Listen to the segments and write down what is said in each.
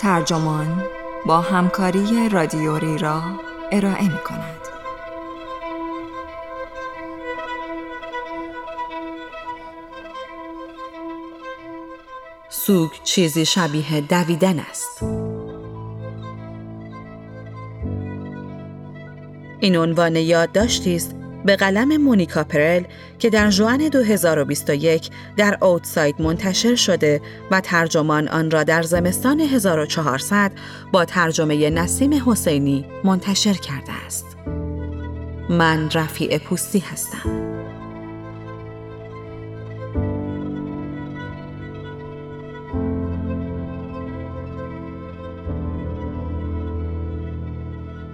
ترجمان با همکاری رادیوری را ارائه می کند. سوگ چیزی شبیه دویدن است. این عنوان یادداشتی است به قلم مونیکا پرل که در جوان 2021 در اوتساید منتشر شده و ترجمان آن را در زمستان 1400 با ترجمه نسیم حسینی منتشر کرده است. من رفیع پوستی هستم.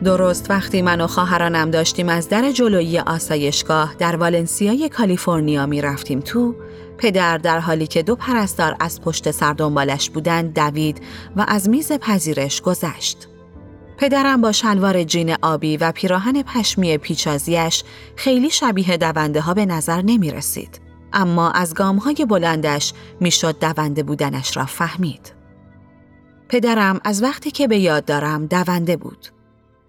درست وقتی من و خواهرانم داشتیم از در جلویی آسایشگاه در والنسیای کالیفرنیا می رفتیم تو پدر در حالی که دو پرستار از پشت سر دنبالش بودند دوید و از میز پذیرش گذشت. پدرم با شلوار جین آبی و پیراهن پشمی پیچازیش خیلی شبیه دونده ها به نظر نمی رسید. اما از گام های بلندش می‌شد دونده بودنش را فهمید. پدرم از وقتی که به یاد دارم دونده بود.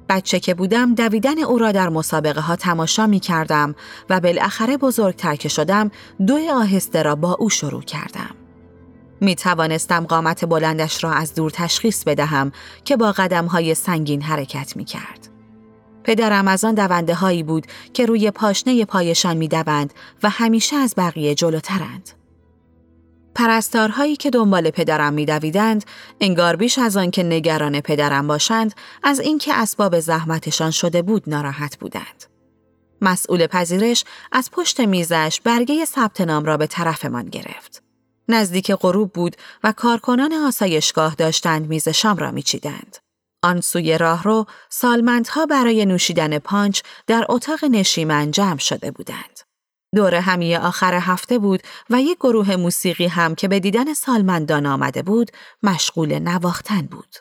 بچه که بودم دویدن او را در مسابقه ها تماشا می کردم و بالاخره بزرگتر که شدم دو آهسته را با او شروع کردم. می توانستم قامت بلندش را از دور تشخیص بدهم که با قدم های سنگین حرکت می کرد. پدرم از آن دونده هایی بود که روی پاشنه پایشان می دوند و همیشه از بقیه جلوترند. پرستارهایی که دنبال پدرم میدویدند انگار بیش از آن که نگران پدرم باشند از اینکه اسباب زحمتشان شده بود ناراحت بودند. مسئول پذیرش از پشت میزش برگه ثبت نام را به طرفمان گرفت. نزدیک غروب بود و کارکنان آسایشگاه داشتند میز شام را میچیدند. آن سوی راه رو سالمندها برای نوشیدن پانچ در اتاق نشیمن جمع شده بودند. دور همی آخر هفته بود و یک گروه موسیقی هم که به دیدن سالمندان آمده بود مشغول نواختن بود.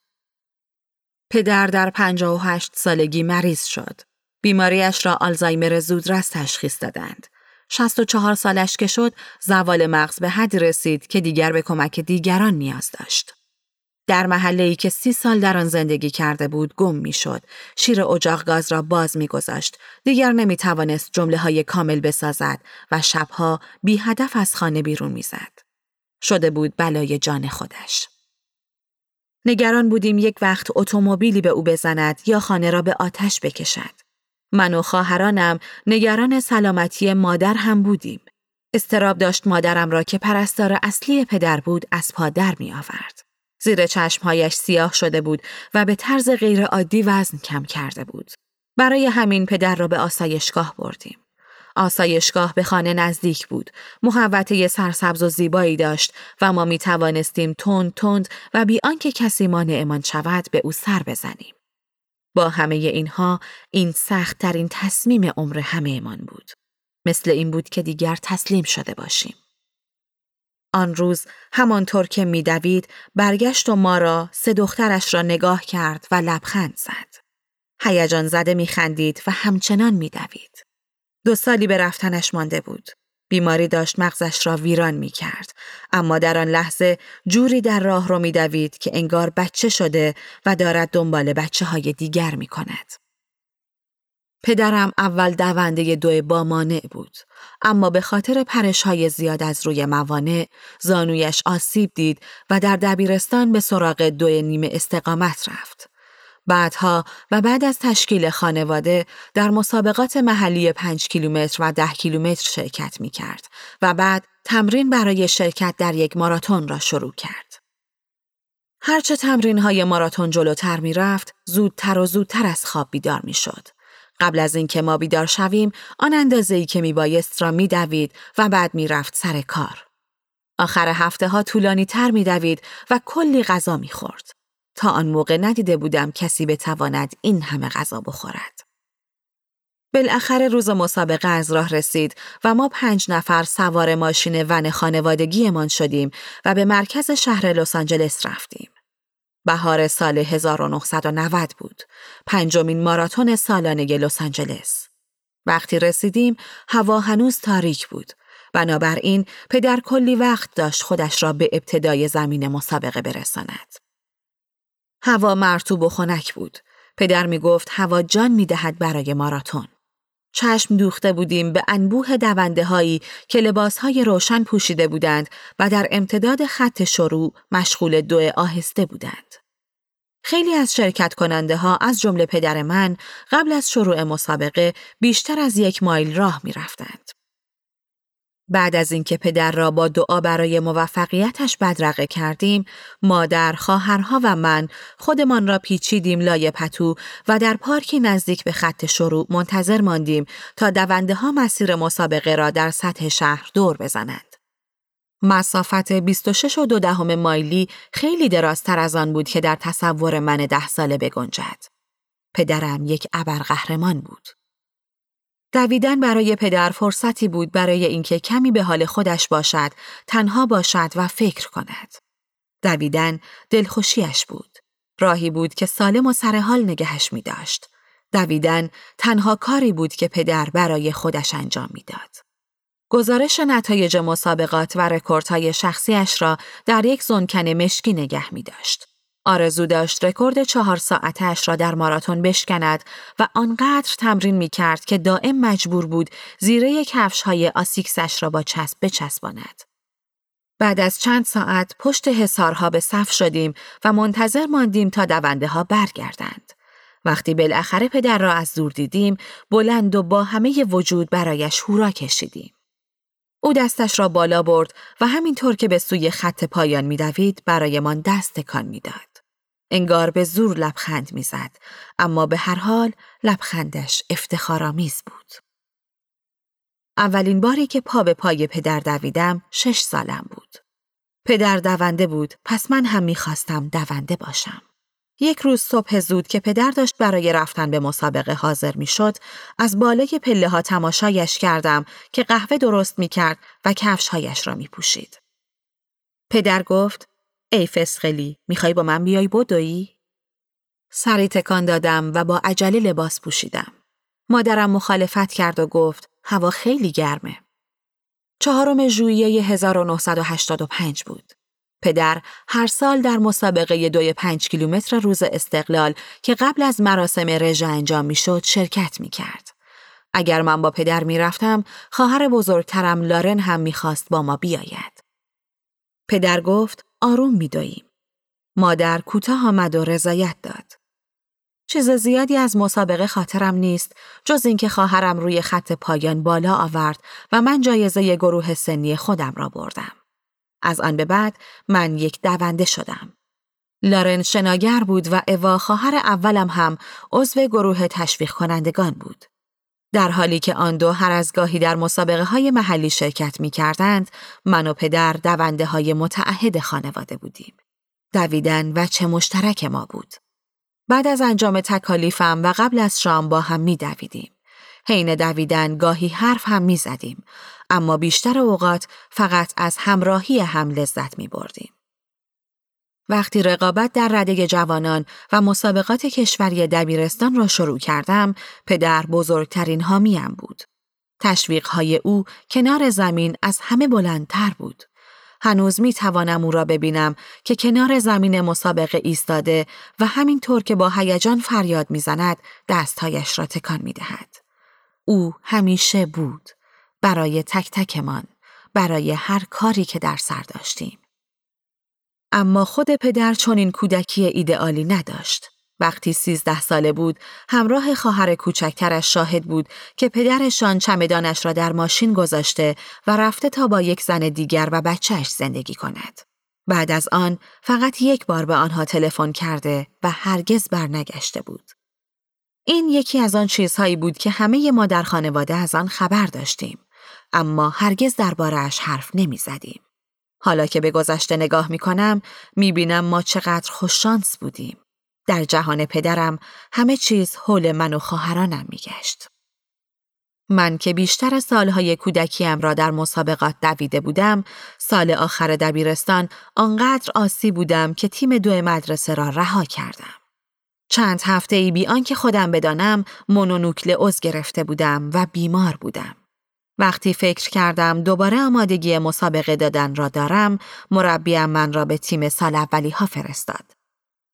پدر در 58 سالگی مریض شد. بیماریش را آلزایمر زودرس تشخیص دادند. 64 سالش که شد زوال مغز به حد رسید که دیگر به کمک دیگران نیاز داشت. در محله ای که سی سال در آن زندگی کرده بود گم می شد. شیر اجاق گاز را باز می گذاشت. دیگر نمی توانست جمله های کامل بسازد و شبها بی هدف از خانه بیرون می زد. شده بود بلای جان خودش. نگران بودیم یک وقت اتومبیلی به او بزند یا خانه را به آتش بکشد. من و خواهرانم نگران سلامتی مادر هم بودیم. استراب داشت مادرم را که پرستار اصلی پدر بود از پا در می آورد. زیر چشمهایش سیاه شده بود و به طرز غیرعادی وزن کم کرده بود. برای همین پدر را به آسایشگاه بردیم. آسایشگاه به خانه نزدیک بود. محوطه سرسبز و زیبایی داشت و ما می توانستیم تند تند و بی آنکه کسی مانعمان شود به او سر بزنیم. با همه اینها این سخت ترین تصمیم عمر همه بود. مثل این بود که دیگر تسلیم شده باشیم. آن روز همانطور که میدوید برگشت و ما را سه دخترش را نگاه کرد و لبخند زد. هیجان زده میخندید و همچنان میدوید. دو سالی به رفتنش مانده بود. بیماری داشت مغزش را ویران می کرد. اما در آن لحظه جوری در راه رو می که انگار بچه شده و دارد دنبال بچه های دیگر می کند. پدرم اول دونده دو با مانع بود اما به خاطر پرش های زیاد از روی موانع زانویش آسیب دید و در دبیرستان به سراغ دو نیمه استقامت رفت. بعدها و بعد از تشکیل خانواده در مسابقات محلی پنج کیلومتر و ده کیلومتر شرکت می کرد و بعد تمرین برای شرکت در یک ماراتون را شروع کرد. هرچه تمرین های ماراتون جلوتر می رفت، زودتر و زودتر از خواب بیدار می شد. قبل از اینکه ما بیدار شویم آن اندازه ای که میبایست را میدوید و بعد می‌رفت سر کار. آخر هفته ها طولانی تر میدوید و کلی غذا می‌خورد. تا آن موقع ندیده بودم کسی بتواند این همه غذا بخورد. بالاخره روز مسابقه از راه رسید و ما پنج نفر سوار ماشین ون خانوادگیمان شدیم و به مرکز شهر لس آنجلس رفتیم. بهار سال 1990 بود. پنجمین ماراتون سالانه لس آنجلس. وقتی رسیدیم هوا هنوز تاریک بود. بنابراین پدر کلی وقت داشت خودش را به ابتدای زمین مسابقه برساند. هوا مرتوب و خنک بود. پدر می گفت هوا جان می دهد برای ماراتون. چشم دوخته بودیم به انبوه دونده هایی که لباس های روشن پوشیده بودند و در امتداد خط شروع مشغول دو آهسته بودند. خیلی از شرکت کننده ها از جمله پدر من قبل از شروع مسابقه بیشتر از یک مایل راه می رفتند. بعد از اینکه پدر را با دعا برای موفقیتش بدرقه کردیم، مادر، خواهرها و من خودمان را پیچیدیم لای پتو و در پارکی نزدیک به خط شروع منتظر ماندیم تا دونده ها مسیر مسابقه را در سطح شهر دور بزنند. مسافت 26 و دو دهم مایلی خیلی درازتر از آن بود که در تصور من ده ساله بگنجد. پدرم یک ابرقهرمان بود. دویدن برای پدر فرصتی بود برای اینکه کمی به حال خودش باشد، تنها باشد و فکر کند. دویدن دلخوشیش بود. راهی بود که سالم و سرحال نگهش می داشت. دویدن تنها کاری بود که پدر برای خودش انجام می‌داد. گزارش نتایج مسابقات و رکوردهای شخصیش را در یک زونکن مشکی نگه می داشت. آرزو داشت رکورد چهار ساعتش را در ماراتون بشکند و آنقدر تمرین می کرد که دائم مجبور بود زیره کفش های آسیکسش را با چسب بچسباند. بعد از چند ساعت پشت حسارها به صف شدیم و منتظر ماندیم تا دونده ها برگردند. وقتی بالاخره پدر را از دور دیدیم، بلند و با همه وجود برایش هورا کشیدیم. او دستش را بالا برد و همینطور که به سوی خط پایان میدوید برایمان دست تکان می‌داد. انگار به زور لبخند می‌زد اما به هر حال لبخندش افتخارآمیز بود. اولین باری که پا به پای پدر دویدم شش سالم بود. پدر دونده بود پس من هم می‌خواستم دونده باشم. یک روز صبح زود که پدر داشت برای رفتن به مسابقه حاضر می‌شد از بالای پله ها تماشایش کردم که قهوه درست می کرد و کفشهایش را می پوشید. پدر گفت ای فسخلی می‌خوای با من بیای بدویی؟ سری تکان دادم و با عجله لباس پوشیدم. مادرم مخالفت کرد و گفت هوا خیلی گرمه. چهارم ژوئیه 1985 بود. پدر هر سال در مسابقه دوی پنج کیلومتر روز استقلال که قبل از مراسم رژه انجام می‌شد شرکت می کرد. اگر من با پدر می رفتم، خواهر بزرگترم لارن هم می‌خواست با ما بیاید. پدر گفت آروم میدویم. مادر کوتاه آمد و رضایت داد. چیز زیادی از مسابقه خاطرم نیست جز اینکه خواهرم روی خط پایان بالا آورد و من جایزه گروه سنی خودم را بردم. از آن به بعد من یک دونده شدم. لارن شناگر بود و اوا خواهر اولم هم عضو گروه تشویق کنندگان بود. در حالی که آن دو هر از گاهی در مسابقه های محلی شرکت می کردند، من و پدر دونده های متعهد خانواده بودیم. دویدن و چه مشترک ما بود. بعد از انجام تکالیفم و قبل از شام با هم می دویدیم. حین دویدن گاهی حرف هم می زدیم. اما بیشتر اوقات فقط از همراهی هم لذت می بردیم. وقتی رقابت در رده جوانان و مسابقات کشوری دبیرستان را شروع کردم، پدر بزرگترین حامیم بود. تشویقهای او کنار زمین از همه بلندتر بود. هنوز می توانم او را ببینم که کنار زمین مسابقه ایستاده و همینطور که با هیجان فریاد می‌زند دستهایش را تکان می دهد. او همیشه بود. برای تک تکمان. برای هر کاری که در سر داشتیم. اما خود پدر این کودکی ایدئالی نداشت. وقتی سیزده ساله بود، همراه خواهر کوچکترش شاهد بود که پدرشان چمدانش را در ماشین گذاشته و رفته تا با یک زن دیگر و بچهش زندگی کند. بعد از آن فقط یک بار به آنها تلفن کرده و هرگز برنگشته بود. این یکی از آن چیزهایی بود که همه ما در خانواده از آن خبر داشتیم، اما هرگز دربارهش حرف نمی زدیم. حالا که به گذشته نگاه می کنم می بینم ما چقدر خوششانس بودیم. در جهان پدرم همه چیز حول من و خواهرانم می گشت. من که بیشتر سالهای کودکیم را در مسابقات دویده بودم، سال آخر دبیرستان آنقدر آسی بودم که تیم دو مدرسه را رها کردم. چند هفته ای بی آنکه خودم بدانم مونونوکلئوز گرفته بودم و بیمار بودم. وقتی فکر کردم دوباره آمادگی مسابقه دادن را دارم، مربیم من را به تیم سال اولی ها فرستاد.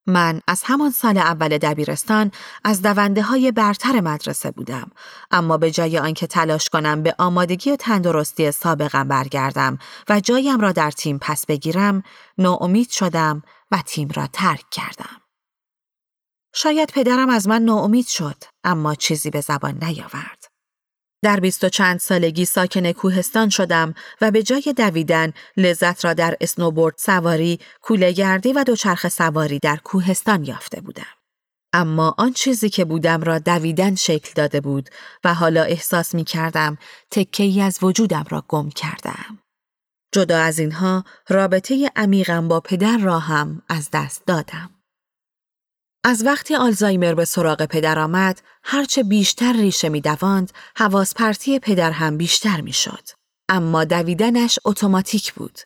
من از همان سال اول دبیرستان از دونده های برتر مدرسه بودم اما به جای آنکه تلاش کنم به آمادگی و تندرستی سابقم برگردم و جایم را در تیم پس بگیرم ناامید شدم و تیم را ترک کردم شاید پدرم از من ناامید شد اما چیزی به زبان نیاورد در بیست و چند سالگی ساکن کوهستان شدم و به جای دویدن لذت را در اسنوبورد سواری، کوله گردی و دوچرخه سواری در کوهستان یافته بودم. اما آن چیزی که بودم را دویدن شکل داده بود و حالا احساس می کردم تکه از وجودم را گم کردم. جدا از اینها رابطه عمیقم با پدر را هم از دست دادم. از وقتی آلزایمر به سراغ پدر آمد، هرچه بیشتر ریشه می دواند، حواس پرتی پدر هم بیشتر می شد. اما دویدنش اتوماتیک بود.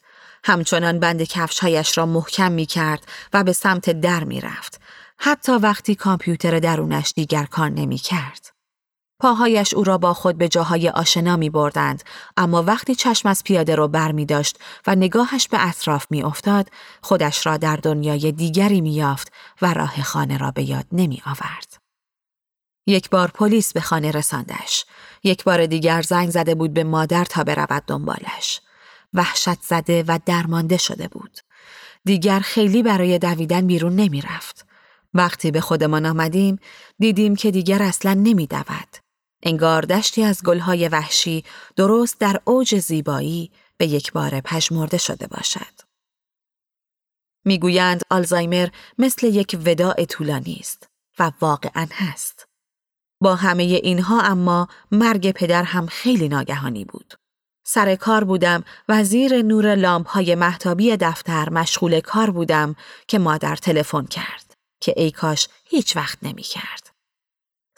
همچنان بند کفشهایش را محکم می کرد و به سمت در می رفت. حتی وقتی کامپیوتر درونش دیگر کار نمی کرد. پاهایش او را با خود به جاهای آشنا می بردند اما وقتی چشم از پیاده رو بر می داشت و نگاهش به اطراف می افتاد خودش را در دنیای دیگری می یافت و راه خانه را به یاد نمی آورد. یک بار پلیس به خانه رساندش. یک بار دیگر زنگ زده بود به مادر تا برود دنبالش. وحشت زده و درمانده شده بود. دیگر خیلی برای دویدن بیرون نمی رفت. وقتی به خودمان آمدیم دیدیم که دیگر اصلا نمی دود. انگار دشتی از گلهای وحشی درست در اوج زیبایی به یک بار پژمرده شده باشد. می‌گویند آلزایمر مثل یک وداع طولانی است و واقعا هست. با همه اینها اما مرگ پدر هم خیلی ناگهانی بود. سر کار بودم و زیر نور لامپ های محتابی دفتر مشغول کار بودم که مادر تلفن کرد که ای کاش هیچ وقت نمی کرد.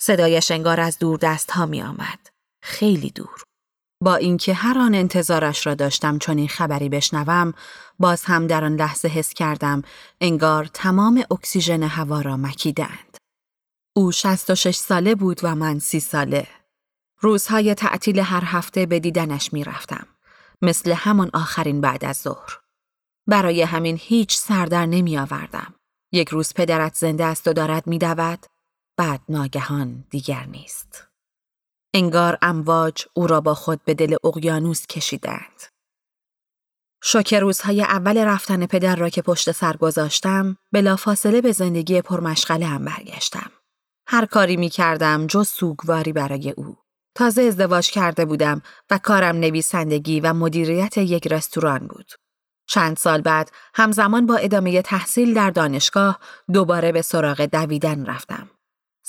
صدایش انگار از دور دست ها می آمد. خیلی دور. با اینکه هر آن انتظارش را داشتم چون این خبری بشنوم باز هم در آن لحظه حس کردم انگار تمام اکسیژن هوا را مکیدند. او 66 ساله بود و من سی ساله. روزهای تعطیل هر هفته به دیدنش می رفتم. مثل همان آخرین بعد از ظهر. برای همین هیچ سردر نمی آوردم. یک روز پدرت زنده است و دارد می دود. بعد ناگهان دیگر نیست. انگار امواج او را با خود به دل اقیانوس کشیدند. شوک روزهای اول رفتن پدر را که پشت سر گذاشتم، بلافاصله به زندگی پرمشغله هم برگشتم. هر کاری می کردم جز سوگواری برای او. تازه ازدواج کرده بودم و کارم نویسندگی و مدیریت یک رستوران بود. چند سال بعد همزمان با ادامه تحصیل در دانشگاه دوباره به سراغ دویدن رفتم.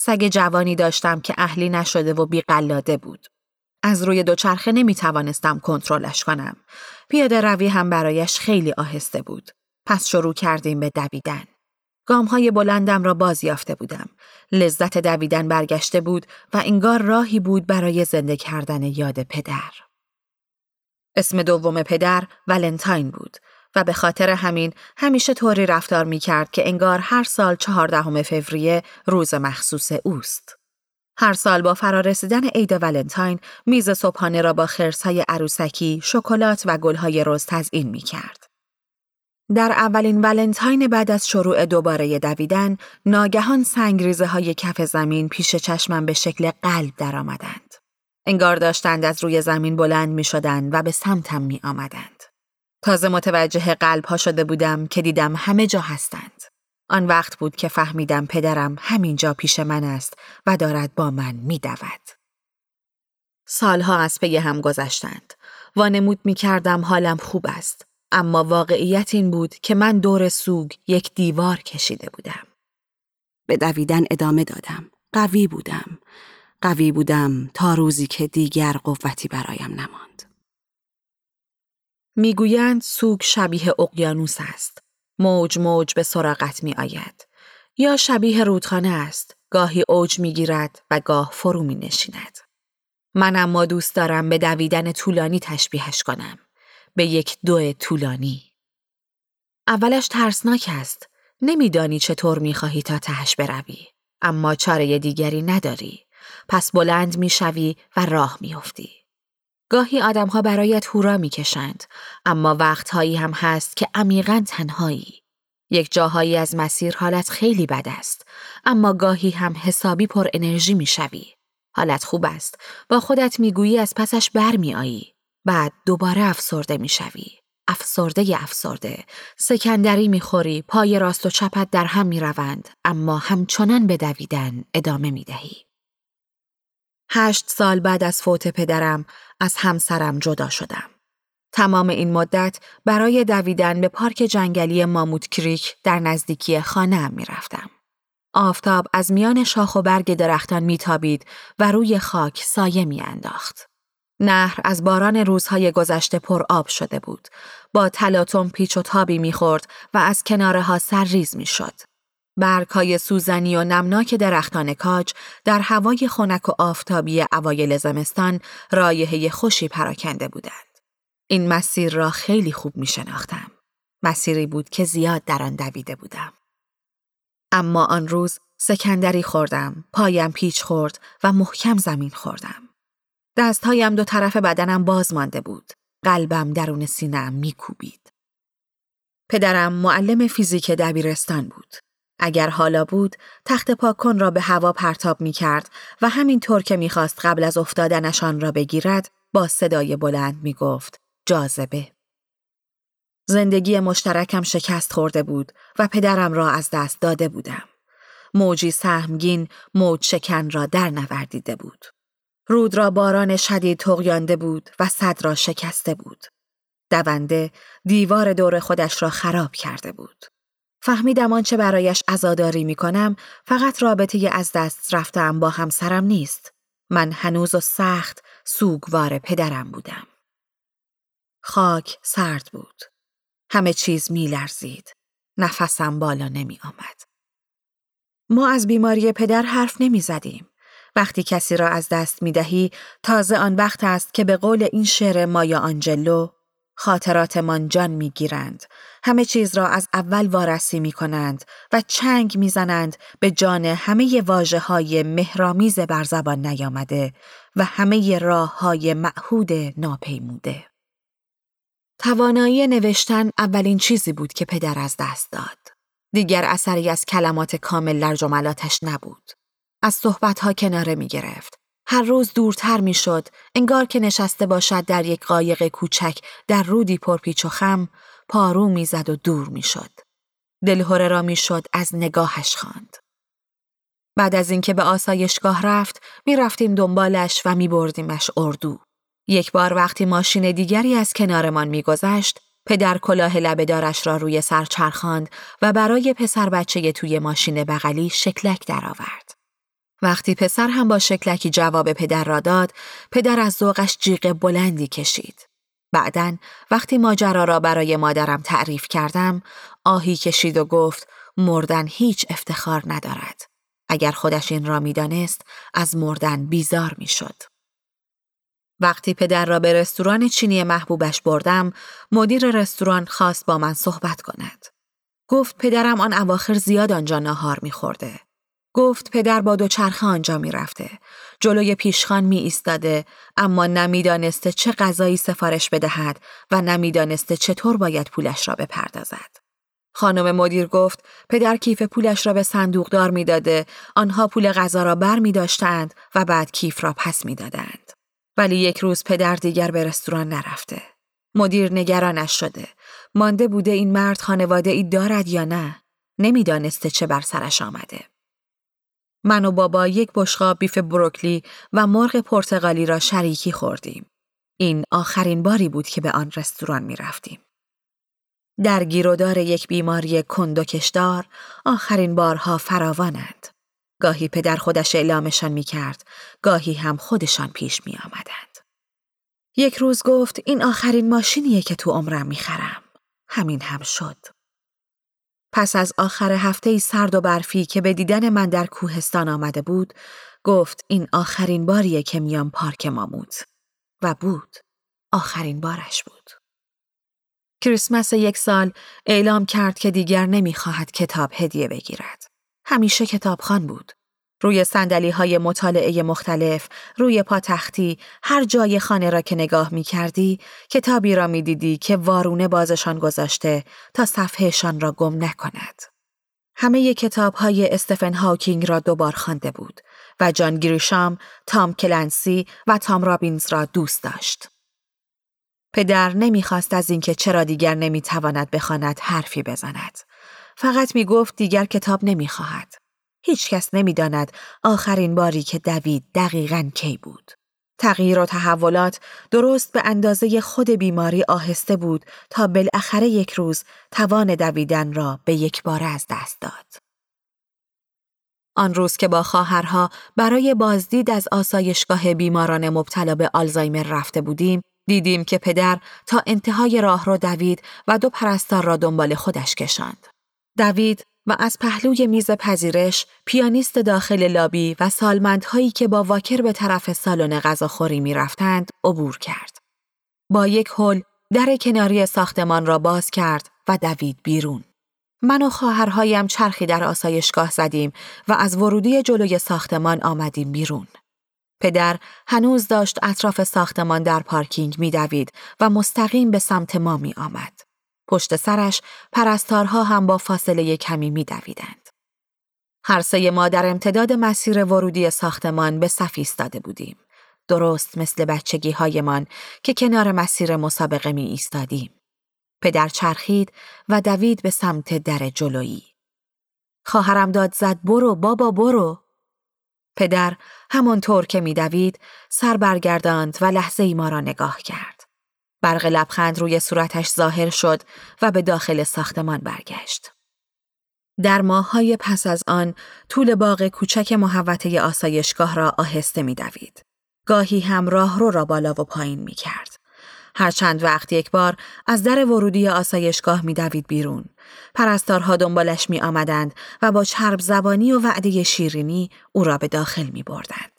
سگ جوانی داشتم که اهلی نشده و بیقلاده بود. از روی دوچرخه نمی توانستم کنترلش کنم. پیاده روی هم برایش خیلی آهسته بود. پس شروع کردیم به دویدن. گام های بلندم را باز یافته بودم. لذت دویدن برگشته بود و انگار راهی بود برای زنده کردن یاد پدر. اسم دوم پدر ولنتاین بود و به خاطر همین همیشه طوری رفتار می کرد که انگار هر سال چهاردهم فوریه روز مخصوص اوست. هر سال با فرارسیدن عید ولنتاین میز صبحانه را با خرسهای عروسکی، شکلات و گلهای رز تزئین می کرد. در اولین ولنتاین بعد از شروع دوباره دویدن، ناگهان سنگریزه های کف زمین پیش چشمم به شکل قلب درآمدند. انگار داشتند از روی زمین بلند می شدند و به سمتم می آمدند. تازه متوجه قلب ها شده بودم که دیدم همه جا هستند. آن وقت بود که فهمیدم پدرم همینجا پیش من است و دارد با من میدود. سالها از پی هم گذشتند. وانمود می کردم حالم خوب است. اما واقعیت این بود که من دور سوگ یک دیوار کشیده بودم. به دویدن ادامه دادم. قوی بودم. قوی بودم تا روزی که دیگر قوتی برایم نماند. می‌گویند سوگ شبیه اقیانوس است. موج موج به سراغت می آید. یا شبیه رودخانه است. گاهی اوج می گیرد و گاه فرو می نشیند. من اما دوست دارم به دویدن طولانی تشبیهش کنم. به یک دو طولانی. اولش ترسناک است. نمیدانی چطور می‌خواهی تا تهش بروی. اما چاره دیگری نداری. پس بلند می‌شوی و راه میافتی. گاهی آدمها برایت هورا می‌کشند اما وقتهایی هم هست که عمیقا تنهایی یک جاهایی از مسیر حالت خیلی بد است اما گاهی هم حسابی پر انرژی می‌شوی. حالت خوب است. با خودت می‌گویی از پسش برمیآیی. بعد دوباره افسرده می‌شوی. افسرده افسرده. سکندری می‌خوری. پای راست و چپت در هم می‌روند. اما همچنان به دویدن ادامه می‌دهی. هشت سال بعد از فوت پدرم از همسرم جدا شدم. تمام این مدت برای دویدن به پارک جنگلی ماموت کریک در نزدیکی خانه می رفتم. آفتاب از میان شاخ و برگ درختان میتابید و روی خاک سایه میانداخت. نهر از باران روزهای گذشته پر آب شده بود. با تلاطم پیچ و تابی می‌خورد و از کناره ها سرریز می‌شد. برگهای سوزنی و نمناک درختان کاج در هوای خنک و آفتابی اوایل زمستان رایحه خوشی پراکنده بودند. این مسیر را خیلی خوب می شناختم. مسیری بود که زیاد در آن دویده بودم. اما آن روز سکندری خوردم، پایم پیچ خورد و محکم زمین خوردم. دستهایم دو طرف بدنم باز مانده بود. قلبم درون سینم میکوبید. پدرم معلم فیزیک دبیرستان بود. اگر حالا بود، تخت پاکن را به هوا پرتاب می کرد و همینطور که می‌خواست قبل از افتادنشان را بگیرد، با صدای بلند می گفت جاذبه. زندگی مشترکم شکست خورده بود و پدرم را از دست داده بودم. موجی سهمگین موج شکن را در نوردیده بود. رود را باران شدید تغیانده بود و صد را شکسته بود. دونده دیوار دور خودش را خراب کرده بود. فهمیدم آنچه برایش عزاداری می کنم فقط رابطه از دست رفتم با همسرم نیست. من هنوز و سخت سوگوار پدرم بودم. خاک سرد بود. همه چیز می لرزید. نفسم بالا نمی آمد. ما از بیماری پدر حرف نمی زدیم. وقتی کسی را از دست می دهی تازه آن وقت است که به قول این شعر مایا آنجلو خاطراتمان جان می گیرند. همه چیز را از اول وارسی می کنند و چنگ می زنند به جان همه واجه های مهرامیز بر زبان نیامده و همه راه های معهود ناپیموده. توانایی نوشتن اولین چیزی بود که پدر از دست داد. دیگر اثری از کلمات کامل در جملاتش نبود. از صحبتها کناره می گرفت. هر روز دورتر می شد. انگار که نشسته باشد در یک قایق کوچک در رودی پرپیچ و خم پارو می‌زد و دور می شد. دلهوره را می شد از نگاهش خواند. بعد از اینکه به آسایشگاه رفت می رفتیم دنبالش و می بردیمش اردو. یک بار وقتی ماشین دیگری از کنارمان میگذشت، پدر کلاه لبهدارش را روی سر چرخاند و برای پسر بچه توی ماشین بغلی شکلک درآورد. وقتی پسر هم با شکلکی جواب پدر را داد، پدر از ذوقش جیغ بلندی کشید. بعدا وقتی ماجرا را برای مادرم تعریف کردم، آهی کشید و گفت مردن هیچ افتخار ندارد. اگر خودش این را می‌دانست، از مردن بیزار می‌شد. وقتی پدر را به رستوران چینی محبوبش بردم، مدیر رستوران خواست با من صحبت کند. گفت پدرم آن اواخر زیاد آنجا ناهار میخورده. گفت پدر با دوچرخه آنجا می‌رفته. جلوی پیشخان می ایستاده اما نمی‌دانسته چه غذایی سفارش بدهد و نمی‌دانسته چطور باید پولش را بپردازد. خانم مدیر گفت پدر کیف پولش را به صندوقدار می‌داده آنها پول غذا را بر می داشتند و بعد کیف را پس می‌دادند. ولی یک روز پدر دیگر به رستوران نرفته. مدیر نگرانش شده. مانده بوده این مرد خانواده ای دارد یا نه. نمی‌دانسته چه بر سرش آمده. من و بابا یک بشقاب بیف بروکلی و مرغ پرتغالی را شریکی خوردیم. این آخرین باری بود که به آن رستوران می رفتیم. در گیرودار یک بیماری کندوکشدار آخرین بارها فراوانند. گاهی پدر خودش اعلامشان می کرد، گاهی هم خودشان پیش می آمدند. یک روز گفت این آخرین ماشینیه که تو عمرم می خرم. همین هم شد. پس از آخر هفته سرد و برفی که به دیدن من در کوهستان آمده بود، گفت این آخرین باریه که میام پارک ماموت. و بود. آخرین بارش بود. کریسمس یک سال اعلام کرد که دیگر نمی‌خواهد کتاب هدیه بگیرد. همیشه کتابخان بود. روی سندلی های مطالعه مختلف، روی پاتختی، هر جای خانه را که نگاه می کردی، کتابی را می دیدی که وارونه بازشان گذاشته تا صفحهشان را گم نکند. همه کتاب های استفن هاکینگ را دوبار خوانده بود و جان گریشام، تام کلنسی و تام رابینز را دوست داشت. پدر نمی‌خواست از اینکه چرا دیگر نمی‌تواند بخواند حرفی بزند. فقط می گفت دیگر کتاب نمی‌خواهد. هیچ کس نمی‌داند آخرین باری که دوید دقیقا کی بود. تغییر و تحولات درست به اندازه خود بیماری آهسته بود تا بالاخره یک روز توان دویدن را به یک بار از دست داد. آن روز که با خواهرها برای بازدید از آسایشگاه بیماران مبتلا به آلزایمر رفته بودیم، دیدیم که پدر تا انتهای راه را دوید و دو پرستار را دنبال خودش کشاند. دوید و از پهلوی میز پذیرش پیانیست داخل لابی و سالمندهایی که با واکر به طرف سالن غذاخوری می رفتند عبور کرد. با یک هل در کناری ساختمان را باز کرد و دوید بیرون. من و خواهرهایم چرخی در آسایشگاه زدیم و از ورودی جلوی ساختمان آمدیم بیرون. پدر هنوز داشت اطراف ساختمان در پارکینگ میدوید و مستقیم به سمت ما می آمد. پشت سرش پرستارها هم با فاصله کمی می دویدند. هر سه ما در امتداد مسیر ورودی ساختمان به صف ایستاده بودیم. درست مثل بچگی هایمان که کنار مسیر مسابقه می ایستادیم. پدر چرخید و دوید به سمت در جلویی. خواهرم داد زد برو بابا برو. پدر همانطور که میدوید سر برگرداند و لحظه ای ما را نگاه کرد. برق لبخند روی صورتش ظاهر شد و به داخل ساختمان برگشت. در ماههای پس از آن طول باغ کوچک محوطه آسایشگاه را آهسته میدوید. گاهی هم راه رو را بالا و پایین می کرد. هر چند وقت یک بار از در ورودی آسایشگاه می دوید بیرون. پرستارها دنبالش می آمدند و با چرب زبانی و وعده شیرینی او را به داخل می بردند.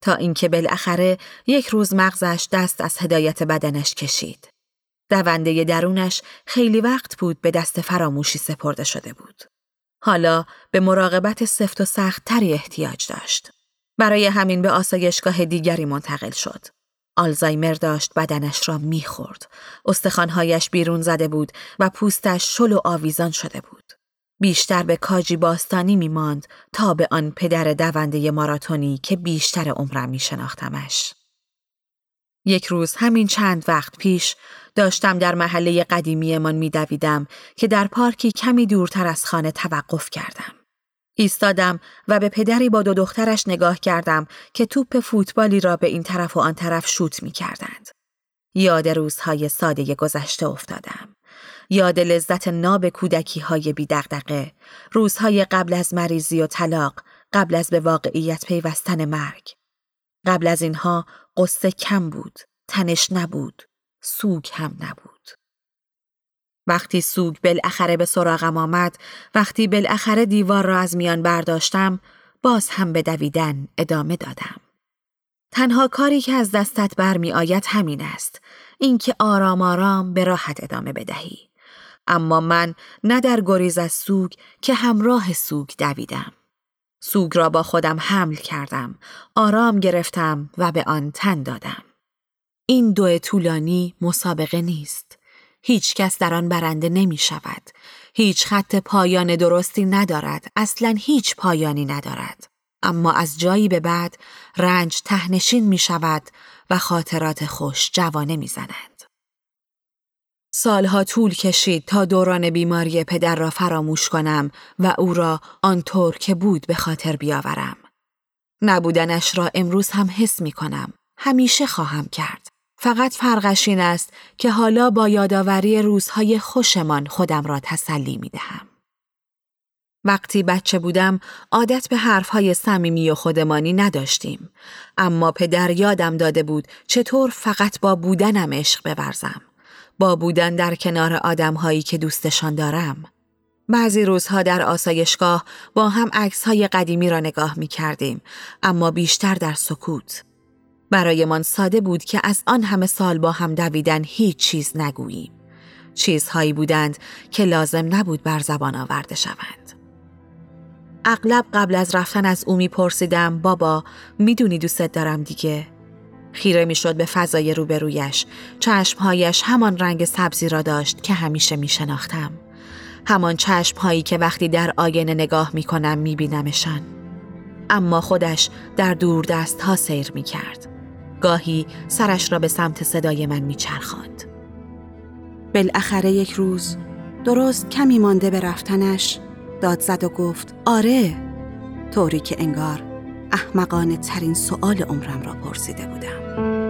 تا اینکه بالاخره یک روز مغزش دست از هدایت بدنش کشید. دونده درونش خیلی وقت بود به دست فراموشی سپرده شده بود. حالا به مراقبت سفت و سخت تری احتیاج داشت. برای همین به آسایشگاه دیگری منتقل شد. آلزایمر داشت بدنش را می‌خورد. استخوانهایش بیرون زده بود و پوستش شل و آویزان شده بود. بیشتر به کاجی باستانی میماند تا به آن پدر دونده ماراتونی که بیشتر عمرم می شناختمش. یک روز همین چند وقت پیش داشتم در محله قدیمیمان میدویدم که در پارکی کمی دورتر از خانه توقف کردم. ایستادم و به پدری با دو دخترش نگاه کردم که توپ فوتبالی را به این طرف و آن طرف شوت می کردند. یاد روزهای ساده گذشته افتادم. یاد لذت ناب کودکی های بی دغدغه، روزهای قبل از مریضی و طلاق، قبل از به واقعیت پیوستن مرگ. قبل از اینها قصه کم بود، تنش نبود، سوگ هم نبود. وقتی سوگ بالاخره به سراغم آمد، وقتی بالاخره دیوار را از میان برداشتم، باز هم به دویدن ادامه دادم. تنها کاری که از دستت برمی آید همین است، اینکه آرام آرام به راحت ادامه بدهی. اما من نه در گریز از سوگ که همراه سوگ دویدم. سوگ را با خودم حمل کردم، آرام گرفتم و به آن تن دادم. این دو طولانی مسابقه نیست. هیچ کس در آن برنده نمی شود. هیچ خط پایان درستی ندارد. اصلا هیچ پایانی ندارد. اما از جایی به بعد رنج تهنشین می شود و خاطرات خوش جوانه می زند. سالها طول کشید تا دوران بیماری پدر را فراموش کنم و او را آنطور که بود به خاطر بیاورم. نبودنش را امروز هم حس می کنم. همیشه خواهم کرد. فقط فرقش این است که حالا با یادآوری روزهای خوشمان خودم را تسلی می دهم. وقتی بچه بودم عادت به حرفهای صمیمی و خودمانی نداشتیم اما پدر یادم داده بود چطور فقط با بودنم عشق بورزم با بودن در کنار آدمهایی که دوستشان دارم بعضی روزها در آسایشگاه با هم عکسهای قدیمی را نگاه می کردیم اما بیشتر در سکوت برایمان ساده بود که از آن همه سال با هم دویدن هیچ چیز نگوییم. چیزهایی بودند که لازم نبود بر زبان آورده شوند. اغلب قبل از رفتن از او میپرسیدم بابا می‌دونی دوستت دارم دیگه خیره می‌شد به فضای روبرویش. چشمهایش همان رنگ سبزی را داشت که همیشه میشناختم. همان چشمهایی که وقتی در آینه نگاه می‌کنم میبینمشان. اما خودش در دور دست ها سیر می‌کرد. گاهی سرش را به سمت صدای من میچرخاند. بالاخره یک روز درست کمی مانده به رفتنش داد زد و گفت آره طوری که انگار احمقانه ترین سؤال عمرم را پرسیده بودم. thank you